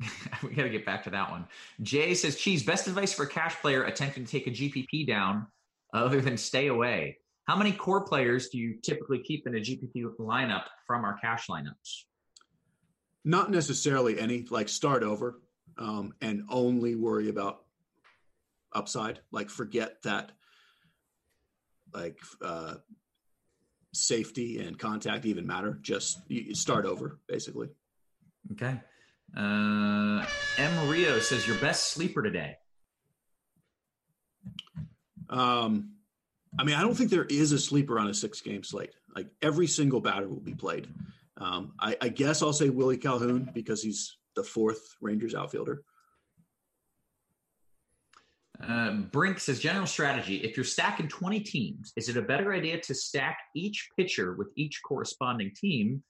we got to get back to that one. Jay says, Cheese, best advice for a cash player attempting to take a GPP down other than stay away. How many core players do you typically keep in a GPP lineup from our cash lineups? Not necessarily any, like start over um, and only worry about upside. Like forget that, like uh, safety and contact even matter. Just start over, basically. Okay. Uh, M. Rio says your best sleeper today. Um, I mean, I don't think there is a sleeper on a six game slate. Like every single batter will be played. Um, I, I guess I'll say Willie Calhoun because he's the fourth Rangers outfielder. Uh, Brink says general strategy. If you're stacking 20 teams, is it a better idea to stack each pitcher with each corresponding team?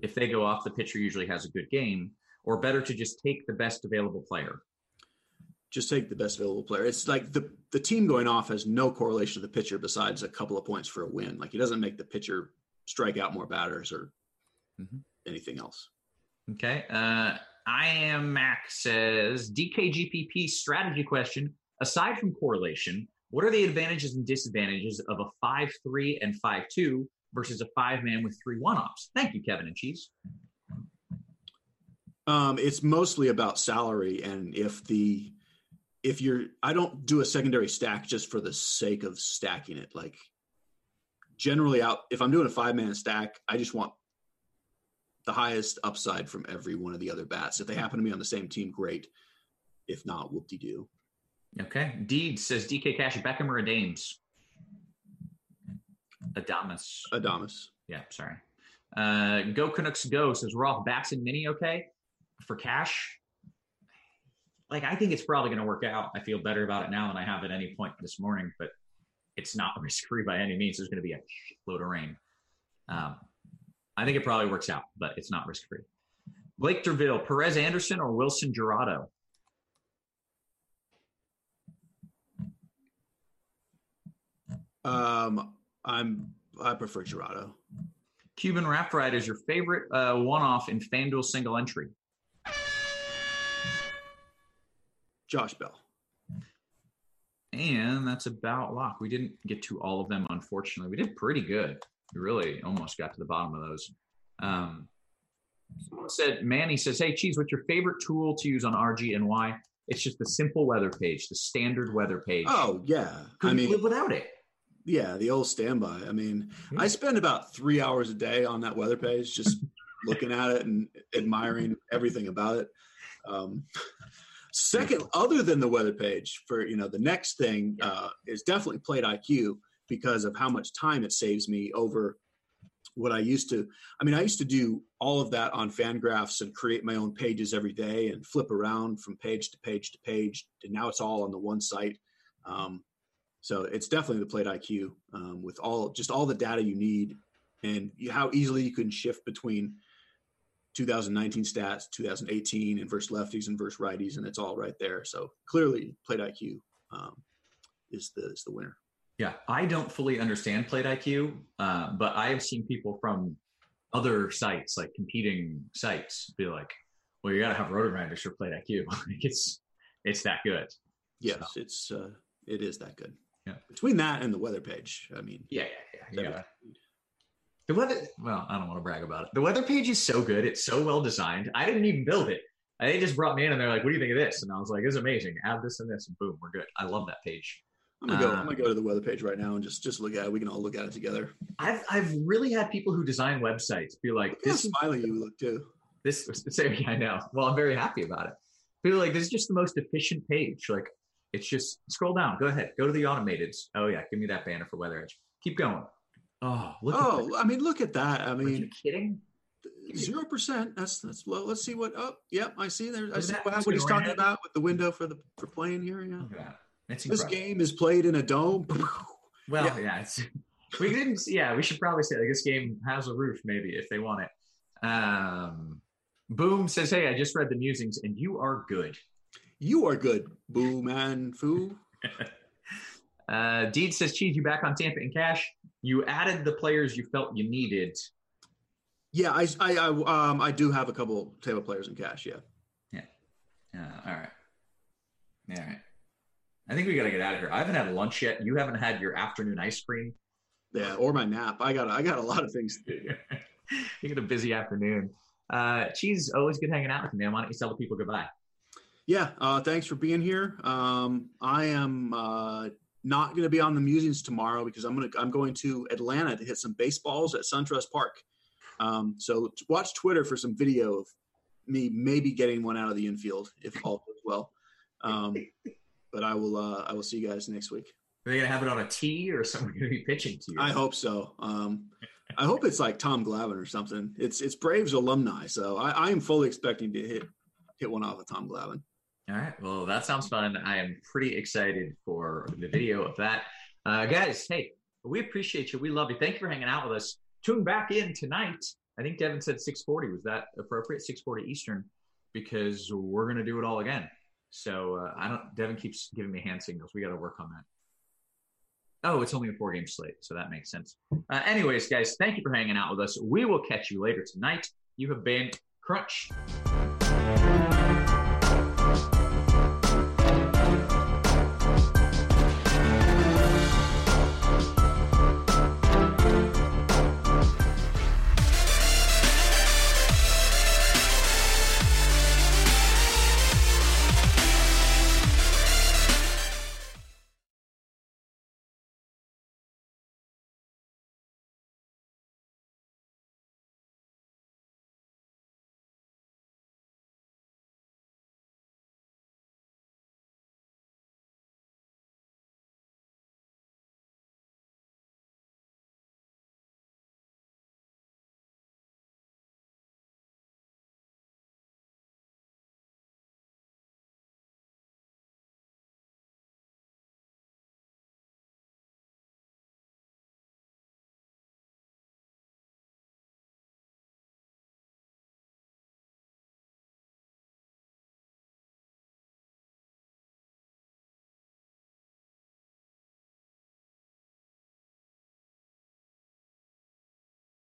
If they go off, the pitcher usually has a good game or better to just take the best available player? Just take the best available player. It's like the the team going off has no correlation to the pitcher besides a couple of points for a win. Like he doesn't make the pitcher strike out more batters or mm-hmm. anything else. Okay. Uh, I am Max says DKGPP strategy question. Aside from correlation, what are the advantages and disadvantages of a 5 3 and 5 2 versus a five man with three one ops? Thank you, Kevin and Cheese. Um, it's mostly about salary and if the if you're I don't do a secondary stack just for the sake of stacking it. Like generally out if I'm doing a five man stack, I just want the highest upside from every one of the other bats. If they happen to be on the same team, great. If not, whoop de doo. Okay. Deed says DK Cash, Beckham or Adames? Adamas. Adamas. Yeah, sorry. Uh, go Canucks Go says Roth backs and mini okay for cash. Like I think it's probably going to work out. I feel better about it now than I have at any point this morning, but it's not risk free by any means. There's going to be a load of rain. Um, I think it probably works out, but it's not risk free. Blake Derville, Perez Anderson, or Wilson Jurado? Um, I'm I prefer Jurado. Cuban Raft Ride is your favorite uh, one-off in FanDuel single entry. Josh Bell. And that's about lock. We didn't get to all of them, unfortunately. We did pretty good. We really almost got to the bottom of those. Um, someone said, Manny says, Hey, Cheese, what's your favorite tool to use on RG and why? It's just the simple weather page, the standard weather page. Oh, yeah. Could I mean, live without it. Yeah, the old standby. I mean, yeah. I spend about three hours a day on that weather page, just looking at it and admiring everything about it. Um, second, other than the weather page, for you know, the next thing uh, is definitely Plate IQ because of how much time it saves me over what I used to. I mean, I used to do all of that on Fangraphs and create my own pages every day and flip around from page to page to page. And now it's all on the one site. Um, so it's definitely the Plate IQ um, with all just all the data you need and how easily you can shift between 2019 stats, 2018, and versus lefties and versus righties, and it's all right there. So clearly, Plate IQ um, is the is the winner. Yeah, I don't fully understand Plate IQ, uh, but I have seen people from other sites, like competing sites, be like, "Well, you got to have RotoGrinders for Plate IQ. it's it's that good." Yes, so. it's uh, it is that good. Yeah. Between that and the weather page, I mean, yeah, yeah, yeah. yeah. The weather, well, I don't want to brag about it. The weather page is so good. It's so well designed. I didn't even build it. They just brought me in and they're like, "What do you think of this?" And I was like, "It's amazing. Add this and this, and boom, we're good." I love that page. I'm gonna go. Um, I'm gonna go to the weather page right now and just just look at it. We can all look at it together. I've I've really had people who design websites be like, look "This smiley you look too." This say, I know. Well, I'm very happy about it. People like, "This is just the most efficient page." Like, it's just scroll down. Go ahead. Go to the automated. Oh yeah, give me that banner for Weather Edge. Keep going. Oh, look. Oh, I mean, look at that. I mean, Are you kidding? Zero percent. That's that's low. Let's see what. Oh, yep. I see there. I see what, what he's talking about with the window for the for playing here. Yeah. this game is played in a dome. well, yeah. yeah it's, we didn't. Yeah, we should probably say like this game has a roof, maybe if they want it. Um, Boom says, "Hey, I just read the musings, and you are good. You are good, Boom and Foo." uh, Deed says, "Cheese, you back on Tampa and cash." You added the players you felt you needed. Yeah, I I I, um, I do have a couple table players in cash. Yeah. Yeah. All right. All right. I think we got to get out of here. I haven't had lunch yet. You haven't had your afternoon ice cream. Yeah, or my nap. I got I got a lot of things to do. you got a busy afternoon. Uh, Cheese, always good hanging out with you, man. Why don't you tell the people goodbye? Yeah, uh, thanks for being here. Um, I am uh, not going to be on the musings tomorrow because I'm going to I'm going to Atlanta to hit some baseballs at SunTrust Park. Um, so watch Twitter for some video of me maybe getting one out of the infield if all goes well. Um, but I will uh, I will see you guys next week. Are they gonna have it on a tee or someone gonna be pitching to you? I hope so. Um, I hope it's like Tom Glavine or something. It's it's Braves alumni, so I, I am fully expecting to hit hit one off of Tom Glavine. All right. Well, that sounds fun. I am pretty excited for the video of that. Uh, guys, hey, we appreciate you. We love you. Thank you for hanging out with us. Tune back in tonight. I think Devin said 640. Was that appropriate? 640 Eastern, because we're going to do it all again. So uh, I don't, Devin keeps giving me hand signals. We got to work on that. Oh, it's only a four game slate, so that makes sense. Uh, anyways, guys, thank you for hanging out with us. We will catch you later tonight. You have been Crunch.